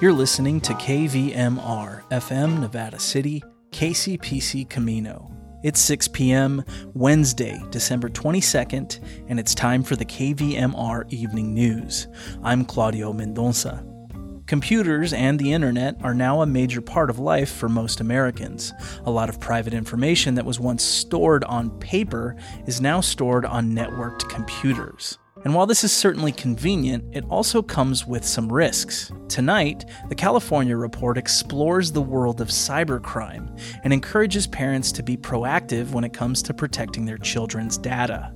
You're listening to KVMR FM Nevada City, KCPC Camino. It's 6 p.m., Wednesday, December 22nd, and it's time for the KVMR Evening News. I'm Claudio Mendonça. Computers and the internet are now a major part of life for most Americans. A lot of private information that was once stored on paper is now stored on networked computers. And while this is certainly convenient, it also comes with some risks. Tonight, the California Report explores the world of cybercrime and encourages parents to be proactive when it comes to protecting their children's data.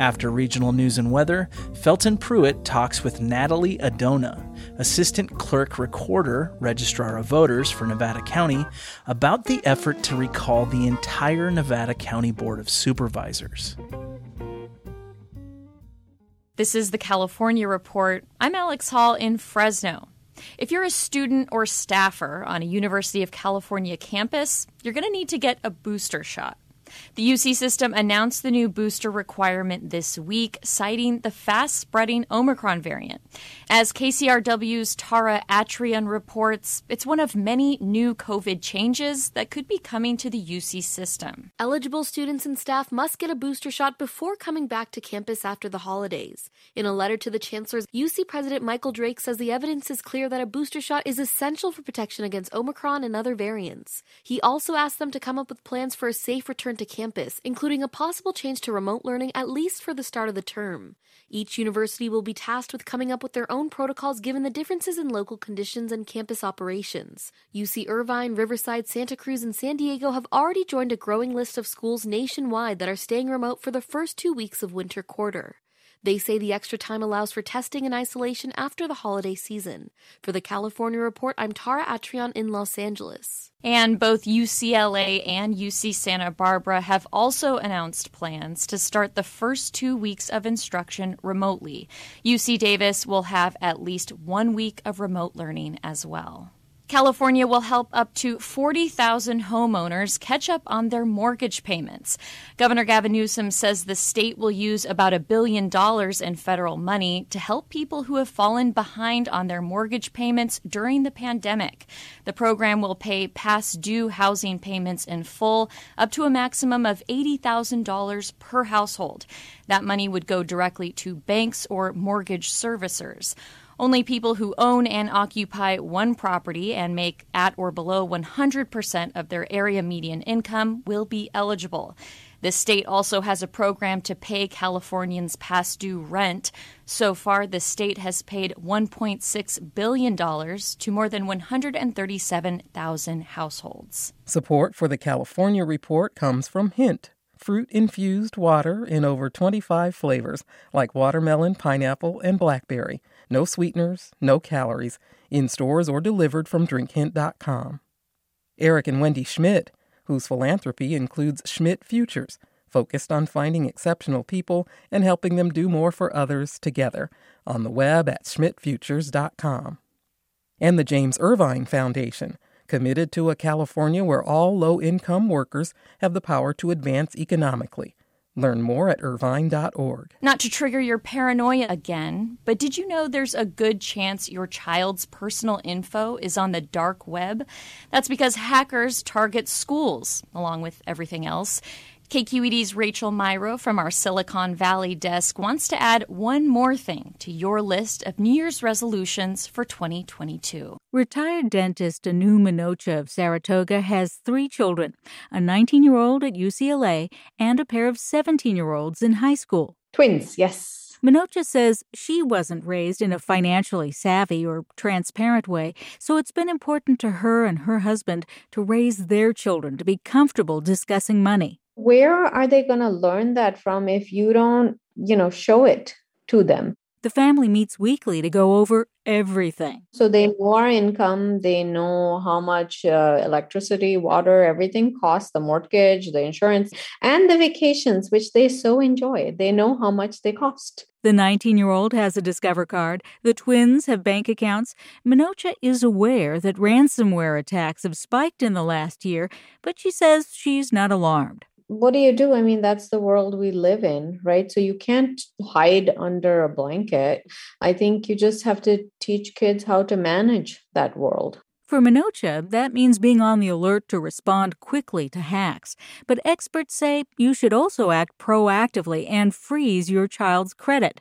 After regional news and weather, Felton Pruitt talks with Natalie Adona, Assistant Clerk Recorder, Registrar of Voters for Nevada County, about the effort to recall the entire Nevada County Board of Supervisors. This is the California Report. I'm Alex Hall in Fresno. If you're a student or staffer on a University of California campus, you're going to need to get a booster shot. The UC system announced the new booster requirement this week, citing the fast spreading Omicron variant. As KCRW's Tara Atrian reports, it's one of many new COVID changes that could be coming to the UC system. Eligible students and staff must get a booster shot before coming back to campus after the holidays. In a letter to the chancellors, UC President Michael Drake says the evidence is clear that a booster shot is essential for protection against Omicron and other variants. He also asked them to come up with plans for a safe return to campus, including a possible change to remote learning at least for the start of the term. Each university will be tasked with coming up with their own protocols given the differences in local conditions and campus operations. UC Irvine, Riverside, Santa Cruz, and San Diego have already joined a growing list of schools nationwide that are staying remote for the first two weeks of winter quarter. They say the extra time allows for testing and isolation after the holiday season. For the California Report, I'm Tara Atrian in Los Angeles. And both UCLA and UC Santa Barbara have also announced plans to start the first two weeks of instruction remotely. UC Davis will have at least one week of remote learning as well. California will help up to 40,000 homeowners catch up on their mortgage payments. Governor Gavin Newsom says the state will use about a billion dollars in federal money to help people who have fallen behind on their mortgage payments during the pandemic. The program will pay past due housing payments in full, up to a maximum of $80,000 per household. That money would go directly to banks or mortgage servicers. Only people who own and occupy one property and make at or below 100% of their area median income will be eligible. The state also has a program to pay Californians past due rent. So far, the state has paid $1.6 billion to more than 137,000 households. Support for the California Report comes from Hint fruit infused water in over 25 flavors like watermelon, pineapple, and blackberry. No sweeteners, no calories, in stores or delivered from drinkhint.com. Eric and Wendy Schmidt, whose philanthropy includes Schmidt Futures, focused on finding exceptional people and helping them do more for others together, on the web at schmidtfutures.com. And the James Irvine Foundation, committed to a California where all low income workers have the power to advance economically Learn more at irvine.org. Not to trigger your paranoia again, but did you know there's a good chance your child's personal info is on the dark web? That's because hackers target schools, along with everything else. KQED's Rachel Myrow from our Silicon Valley desk wants to add one more thing to your list of New Year's resolutions for 2022. Retired dentist Anu Minocha of Saratoga has three children a 19 year old at UCLA and a pair of 17 year olds in high school. Twins, yes. Minocha says she wasn't raised in a financially savvy or transparent way, so it's been important to her and her husband to raise their children to be comfortable discussing money where are they going to learn that from if you don't, you know, show it to them? The family meets weekly to go over everything. So they know our income, they know how much uh, electricity, water, everything costs, the mortgage, the insurance, and the vacations, which they so enjoy. They know how much they cost. The 19 year old has a Discover card. The twins have bank accounts. Minocha is aware that ransomware attacks have spiked in the last year, but she says she's not alarmed what do you do? I mean, that's the world we live in, right? So you can't hide under a blanket. I think you just have to teach kids how to manage that world. For Minocha, that means being on the alert to respond quickly to hacks. But experts say you should also act proactively and freeze your child's credit.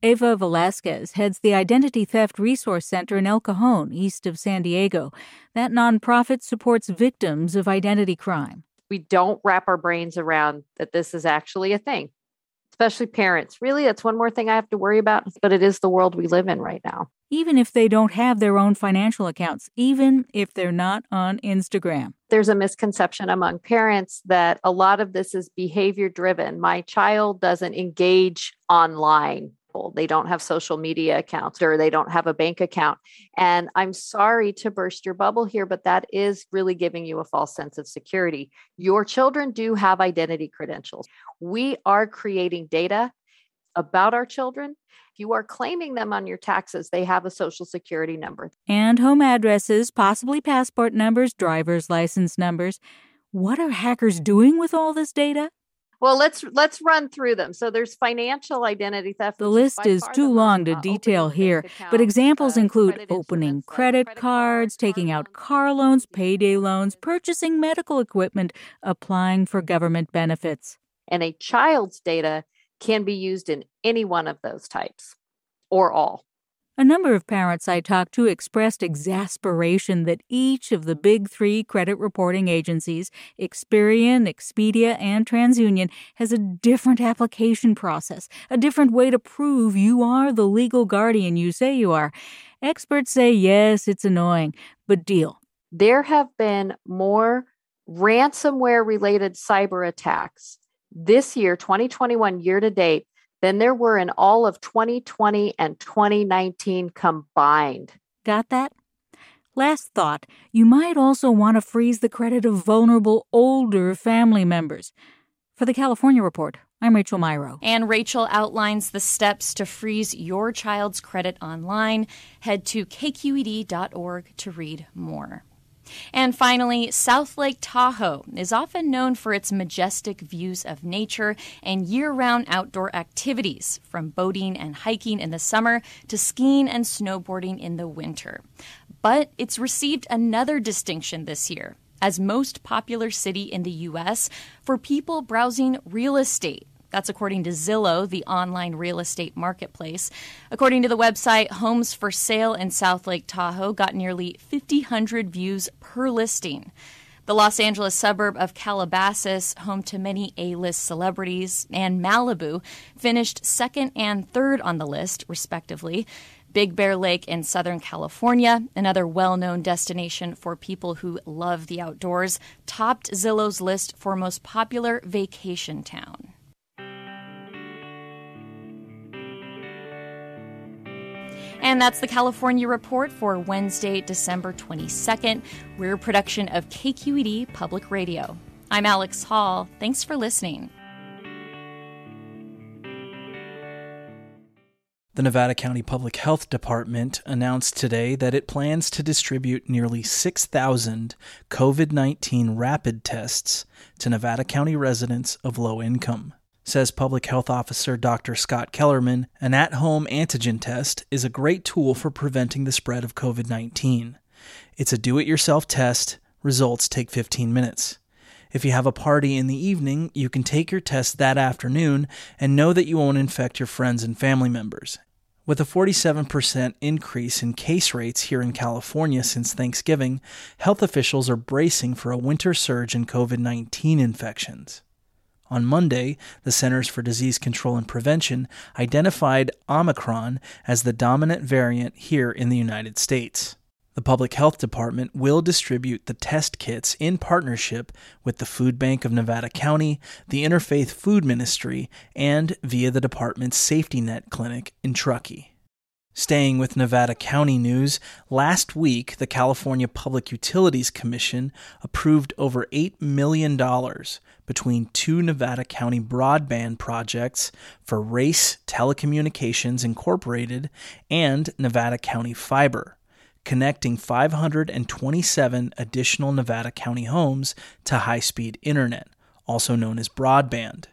Eva Velasquez heads the Identity Theft Resource Center in El Cajon, east of San Diego. That nonprofit supports victims of identity crime. We don't wrap our brains around that this is actually a thing, especially parents. Really, that's one more thing I have to worry about, but it is the world we live in right now even if they don't have their own financial accounts, even if they're not on Instagram. There's a misconception among parents that a lot of this is behavior driven. My child doesn't engage online. They don't have social media accounts or they don't have a bank account. And I'm sorry to burst your bubble here, but that is really giving you a false sense of security. Your children do have identity credentials. We are creating data about our children you are claiming them on your taxes, they have a social security number. And home addresses, possibly passport numbers, driver's license numbers. What are hackers doing with all this data? Well, let's let's run through them. So there's financial identity theft. The list is too long to uh, detail here, but examples uh, include opening credit, credit cards, taking out car loans, payday loans, purchasing medical equipment, applying for government benefits. And a child's data can be used in any one of those types or all. A number of parents I talked to expressed exasperation that each of the big three credit reporting agencies, Experian, Expedia, and TransUnion, has a different application process, a different way to prove you are the legal guardian you say you are. Experts say, yes, it's annoying, but deal. There have been more ransomware related cyber attacks this year, 2021 year to date, than there were in all of 2020 and 2019 combined. Got that? Last thought you might also want to freeze the credit of vulnerable older family members. For the California Report, I'm Rachel Myrow. And Rachel outlines the steps to freeze your child's credit online. Head to kqed.org to read more. And finally, South Lake Tahoe is often known for its majestic views of nature and year round outdoor activities, from boating and hiking in the summer to skiing and snowboarding in the winter. But it's received another distinction this year as most popular city in the U.S. for people browsing real estate that's according to Zillow, the online real estate marketplace. According to the website, homes for sale in South Lake Tahoe got nearly 5,000 views per listing. The Los Angeles suburb of Calabasas, home to many A list celebrities, and Malibu finished second and third on the list, respectively. Big Bear Lake in Southern California, another well known destination for people who love the outdoors, topped Zillow's list for most popular vacation town. And that's the California Report for Wednesday, December 22nd. We're a production of KQED Public Radio. I'm Alex Hall. Thanks for listening. The Nevada County Public Health Department announced today that it plans to distribute nearly 6,000 COVID 19 rapid tests to Nevada County residents of low income. Says Public Health Officer Dr. Scott Kellerman, an at home antigen test is a great tool for preventing the spread of COVID 19. It's a do it yourself test, results take 15 minutes. If you have a party in the evening, you can take your test that afternoon and know that you won't infect your friends and family members. With a 47% increase in case rates here in California since Thanksgiving, health officials are bracing for a winter surge in COVID 19 infections. On Monday, the Centers for Disease Control and Prevention identified Omicron as the dominant variant here in the United States. The Public Health Department will distribute the test kits in partnership with the Food Bank of Nevada County, the Interfaith Food Ministry, and via the department's Safety Net Clinic in Truckee. Staying with Nevada County news, last week the California Public Utilities Commission approved over $8 million between two Nevada County broadband projects for Race Telecommunications Incorporated and Nevada County Fiber, connecting 527 additional Nevada County homes to high speed internet, also known as broadband.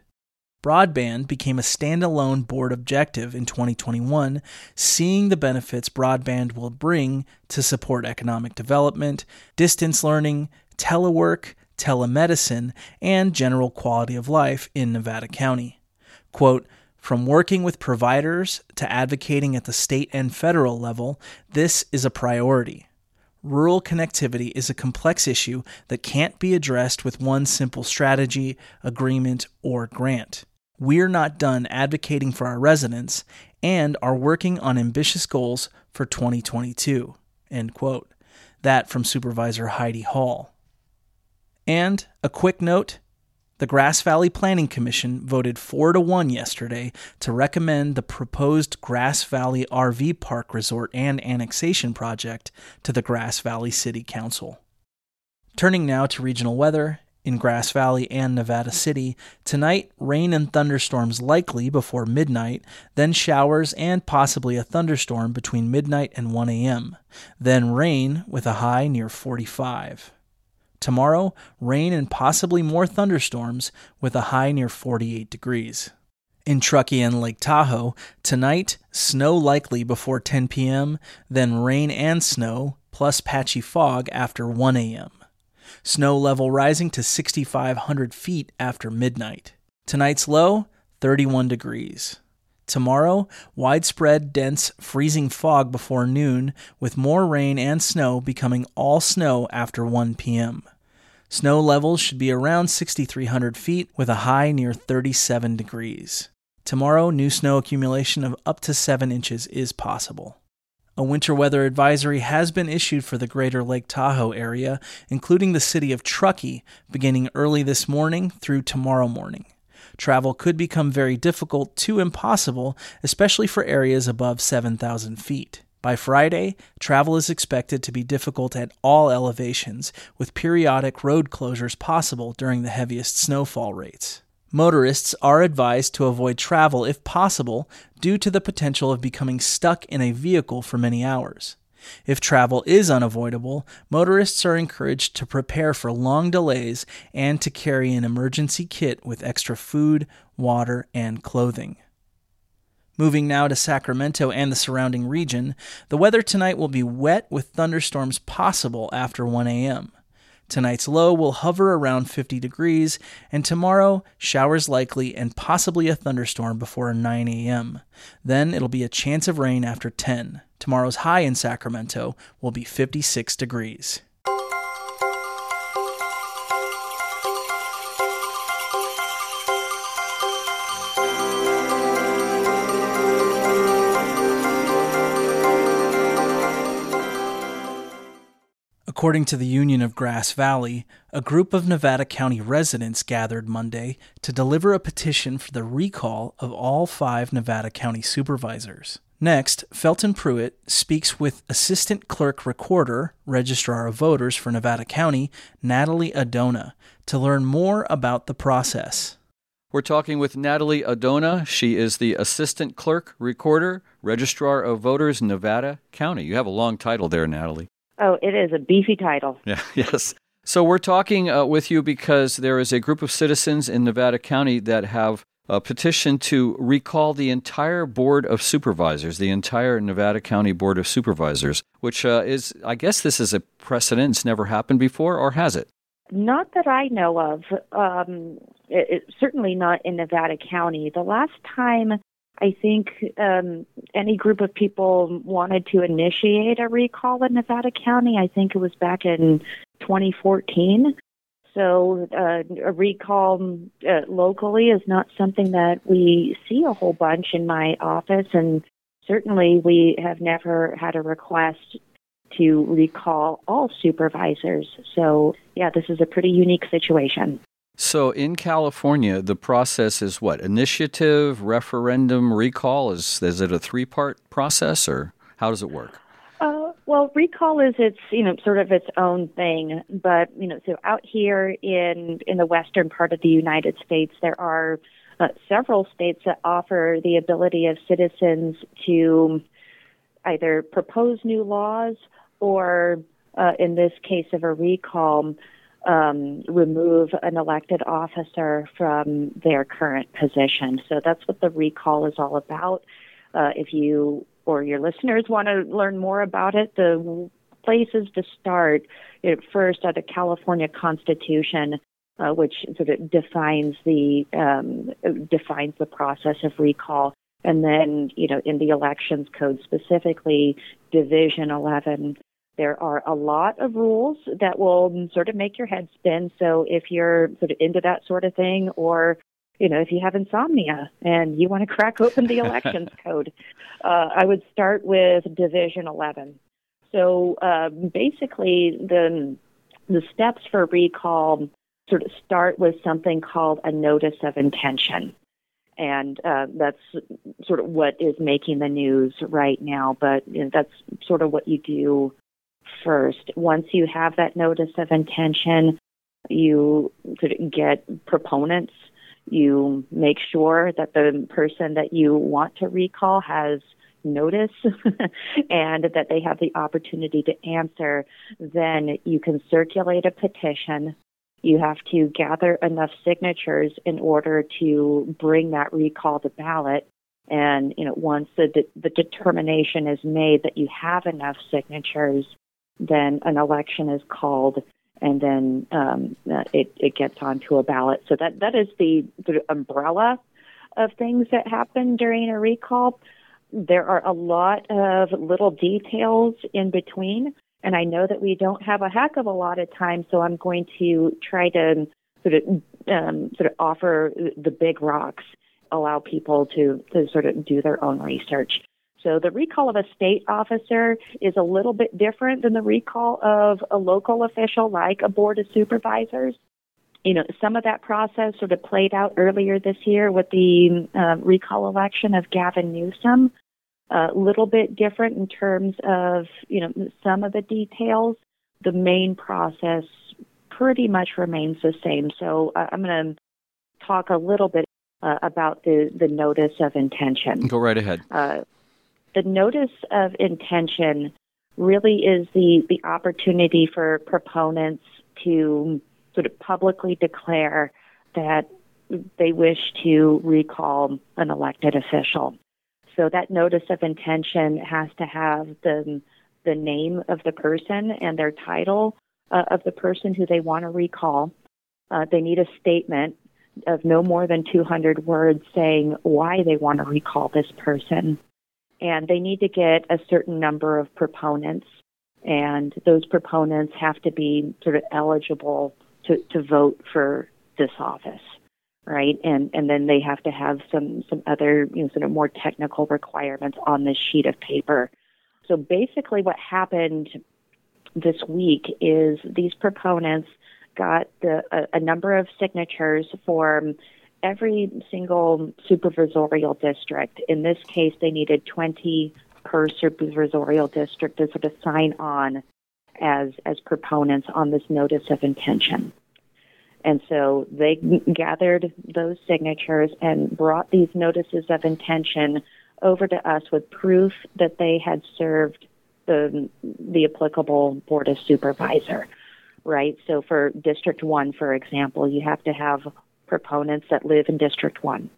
Broadband became a standalone board objective in 2021, seeing the benefits broadband will bring to support economic development, distance learning, telework, telemedicine, and general quality of life in Nevada County. Quote, from working with providers to advocating at the state and federal level, this is a priority. Rural connectivity is a complex issue that can't be addressed with one simple strategy, agreement, or grant. We're not done advocating for our residents and are working on ambitious goals for 2022. End quote. That from Supervisor Heidi Hall. And a quick note the Grass Valley Planning Commission voted 4 to 1 yesterday to recommend the proposed Grass Valley RV Park Resort and Annexation project to the Grass Valley City Council. Turning now to regional weather, in Grass Valley and Nevada City. Tonight, rain and thunderstorms likely before midnight, then showers and possibly a thunderstorm between midnight and 1 a.m., then rain with a high near 45. Tomorrow, rain and possibly more thunderstorms with a high near 48 degrees. In Truckee and Lake Tahoe, tonight, snow likely before 10 p.m., then rain and snow, plus patchy fog after 1 a.m. Snow level rising to 6,500 feet after midnight. Tonight's low, 31 degrees. Tomorrow, widespread dense freezing fog before noon, with more rain and snow becoming all snow after 1 p.m. Snow levels should be around 6,300 feet with a high near 37 degrees. Tomorrow, new snow accumulation of up to 7 inches is possible. A winter weather advisory has been issued for the greater Lake Tahoe area, including the city of Truckee, beginning early this morning through tomorrow morning. Travel could become very difficult to impossible, especially for areas above 7,000 feet. By Friday, travel is expected to be difficult at all elevations, with periodic road closures possible during the heaviest snowfall rates. Motorists are advised to avoid travel if possible due to the potential of becoming stuck in a vehicle for many hours. If travel is unavoidable, motorists are encouraged to prepare for long delays and to carry an emergency kit with extra food, water, and clothing. Moving now to Sacramento and the surrounding region, the weather tonight will be wet with thunderstorms possible after 1 a.m. Tonight's low will hover around 50 degrees, and tomorrow, showers likely and possibly a thunderstorm before 9 a.m. Then it'll be a chance of rain after 10. Tomorrow's high in Sacramento will be 56 degrees. According to the Union of Grass Valley, a group of Nevada County residents gathered Monday to deliver a petition for the recall of all five Nevada County supervisors. Next, Felton Pruitt speaks with Assistant Clerk Recorder, Registrar of Voters for Nevada County, Natalie Adona, to learn more about the process. We're talking with Natalie Adona. She is the Assistant Clerk Recorder, Registrar of Voters, Nevada County. You have a long title there, Natalie. Oh, it is a beefy title. Yeah, yes. So we're talking uh, with you because there is a group of citizens in Nevada County that have a petition to recall the entire Board of Supervisors, the entire Nevada County Board of Supervisors, which uh, is, I guess this is a precedent. It's never happened before, or has it? Not that I know of. Um, it, it, certainly not in Nevada County. The last time I think um, any group of people wanted to initiate a recall in Nevada County. I think it was back in 2014. So uh, a recall uh, locally is not something that we see a whole bunch in my office, and certainly we have never had a request to recall all supervisors. So yeah, this is a pretty unique situation. So in California, the process is what? Initiative, referendum, recall? Is is it a three part process, or how does it work? Uh, well, recall is its you know sort of its own thing, but you know so out here in in the western part of the United States, there are uh, several states that offer the ability of citizens to either propose new laws or, uh, in this case of a recall, um, remove an elected officer from their current position. So that's what the recall is all about. Uh, if you or your listeners want to learn more about it, the places to start first are the California Constitution, uh, which sort of defines the um, defines the process of recall, and then you know in the elections code specifically, Division 11 there are a lot of rules that will sort of make your head spin. So if you're sort of into that sort of thing, or you know, if you have insomnia and you want to crack open the elections code, uh, I would start with Division 11. So uh, basically, the the steps for recall sort of start with something called a notice of intention. And uh, that's sort of what is making the news right now. But you know, that's sort of what you do first. Once you have that notice of intention, you get proponents. You make sure that the person that you want to recall has notice and that they have the opportunity to answer. Then you can circulate a petition. You have to gather enough signatures in order to bring that recall to ballot. And you know, once the the determination is made that you have enough signatures, then an election is called and then um, uh, it, it gets onto a ballot. So that, that is the, the umbrella of things that happen during a recall. There are a lot of little details in between, and I know that we don't have a heck of a lot of time, so I'm going to try to sort of um, sort of offer the big rocks, allow people to, to sort of do their own research. So the recall of a state officer is a little bit different than the recall of a local official like a board of supervisors. You know, some of that process sort of played out earlier this year with the uh, recall election of Gavin Newsom. A little bit different in terms of, you know, some of the details. The main process pretty much remains the same. So uh, I'm going to talk a little bit uh, about the, the notice of intention. Go right ahead. Uh, the notice of intention really is the, the opportunity for proponents to sort of publicly declare that they wish to recall an elected official. So that notice of intention has to have the the name of the person and their title uh, of the person who they want to recall. Uh, they need a statement of no more than 200 words saying why they want to recall this person and they need to get a certain number of proponents, and those proponents have to be sort of eligible to, to vote for this office, right? And and then they have to have some some other you know sort of more technical requirements on this sheet of paper. So basically, what happened this week is these proponents got the, a, a number of signatures for every single supervisorial district. In this case, they needed 20 per supervisorial district to sort of sign on as as proponents on this notice of intention. And so they gathered those signatures and brought these notices of intention over to us with proof that they had served the the applicable board of supervisor. Right? So for district 1 for example, you have to have proponents that live in District 1.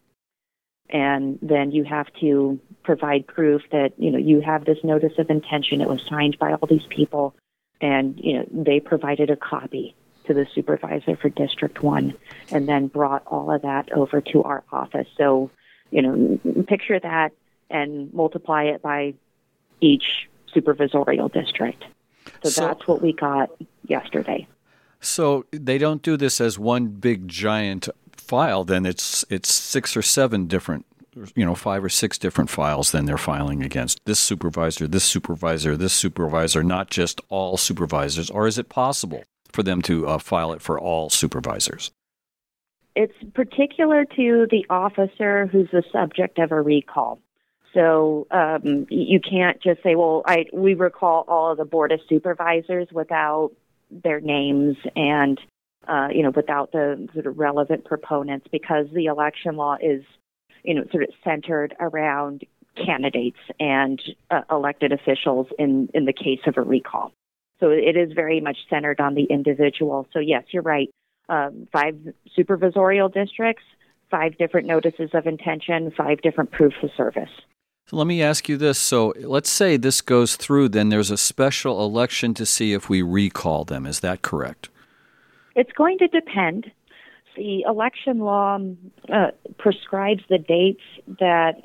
And then you have to provide proof that, you know, you have this notice of intention. It was signed by all these people and, you know, they provided a copy to the supervisor for District 1 and then brought all of that over to our office. So, you know, picture that and multiply it by each supervisorial district. So, so that's what we got yesterday. So they don't do this as one big giant file. Then it's it's six or seven different, you know, five or six different files. Then they're filing against this supervisor, this supervisor, this supervisor, not just all supervisors. Or is it possible for them to uh, file it for all supervisors? It's particular to the officer who's the subject of a recall. So um, you can't just say, "Well, I we recall all of the board of supervisors" without their names and uh, you know without the sort of relevant proponents because the election law is you know sort of centered around candidates and uh, elected officials in in the case of a recall. So it is very much centered on the individual. So, yes, you're right. Um, five supervisorial districts, five different notices of intention, five different proofs of service. So let me ask you this. So let's say this goes through, then there's a special election to see if we recall them. Is that correct? It's going to depend. The election law uh, prescribes the dates that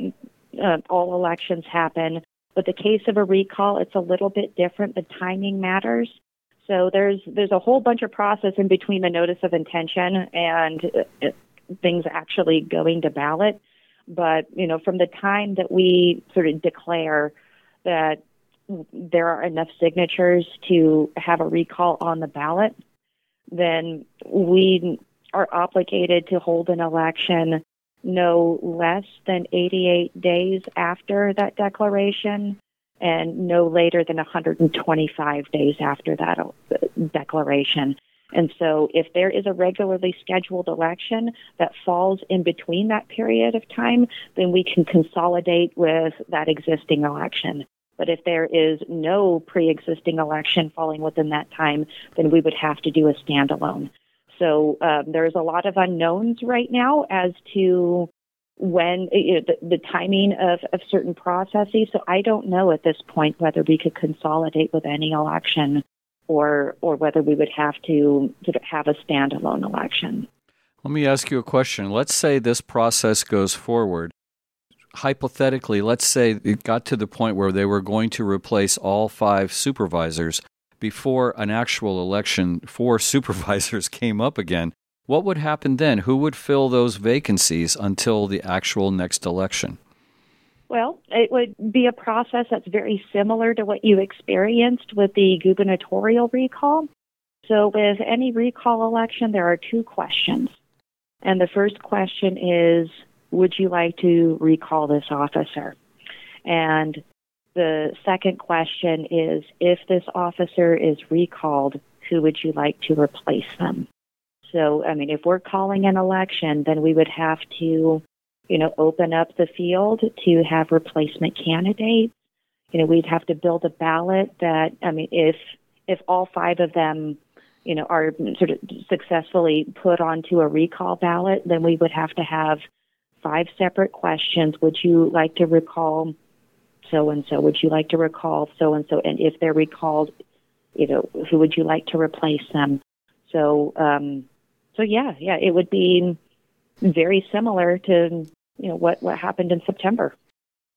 uh, all elections happen. But the case of a recall, it's a little bit different. The timing matters. So there's there's a whole bunch of process in between the notice of intention and uh, things actually going to ballot. But you know, from the time that we sort of declare that there are enough signatures to have a recall on the ballot, then we are obligated to hold an election no less than 88 days after that declaration and no later than 125 days after that uh, declaration. And so, if there is a regularly scheduled election that falls in between that period of time, then we can consolidate with that existing election. But if there is no pre existing election falling within that time, then we would have to do a standalone. So um, there's a lot of unknowns right now as to when you know, the, the timing of, of certain processes. So I don't know at this point whether we could consolidate with any election or or whether we would have to have a standalone election. Let me ask you a question. Let's say this process goes forward. Hypothetically, let's say it got to the point where they were going to replace all five supervisors before an actual election for supervisors came up again. What would happen then? Who would fill those vacancies until the actual next election? Well, it would be a process that's very similar to what you experienced with the gubernatorial recall. So, with any recall election, there are two questions. And the first question is Would you like to recall this officer? And the second question is If this officer is recalled, who would you like to replace them? So, I mean, if we're calling an election, then we would have to you know, open up the field to have replacement candidates. You know, we'd have to build a ballot that, I mean, if if all five of them, you know, are sort of successfully put onto a recall ballot, then we would have to have five separate questions. Would you like to recall so and so? Would you like to recall so and so? And if they're recalled, you know, who would you like to replace them? So, um, so yeah, yeah, it would be very similar to you know what what happened in September.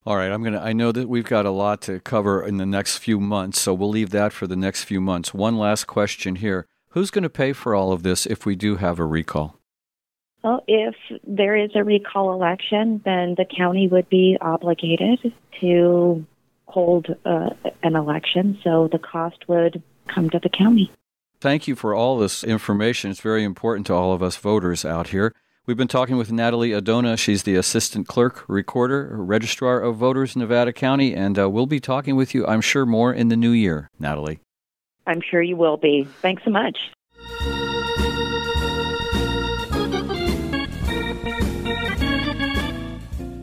All right, I'm gonna. I know that we've got a lot to cover in the next few months, so we'll leave that for the next few months. One last question here: Who's going to pay for all of this if we do have a recall? Well, if there is a recall election, then the county would be obligated to hold uh, an election, so the cost would come to the county. Thank you for all this information. It's very important to all of us voters out here. We've been talking with Natalie Adona. She's the assistant clerk, recorder, registrar of voters in Nevada County, and uh, we'll be talking with you, I'm sure, more in the new year, Natalie. I'm sure you will be. Thanks so much.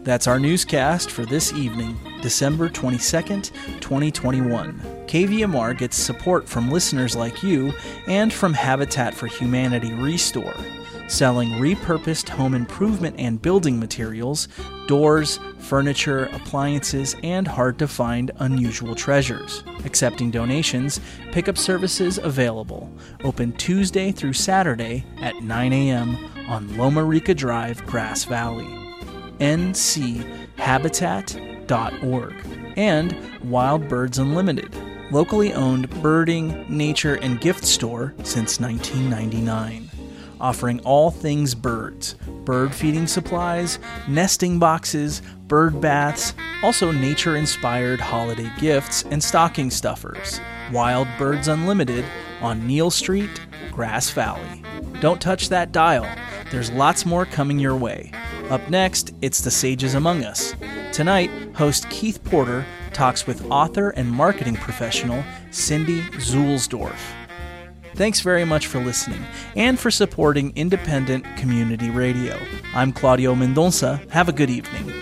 That's our newscast for this evening, December 22nd, 2021. KVMR gets support from listeners like you and from Habitat for Humanity Restore selling repurposed home improvement and building materials, doors, furniture, appliances, and hard to find unusual treasures. Accepting donations, pickup services available. Open Tuesday through Saturday at 9 a.m. on Loma Rica Drive, Grass Valley. nchabitat.org and Wild Birds Unlimited, locally owned birding, nature, and gift store since 1999 offering all things birds bird feeding supplies, nesting boxes, bird baths, also nature inspired holiday gifts and stocking stuffers. Wild Birds Unlimited on Neal Street, Grass Valley. Don't touch that dial, there's lots more coming your way. Up next, it's The Sages Among Us. Tonight, host Keith Porter talks with author and marketing professional Cindy Zuhlsdorf. Thanks very much for listening and for supporting independent community radio. I'm Claudio Mendonça. Have a good evening.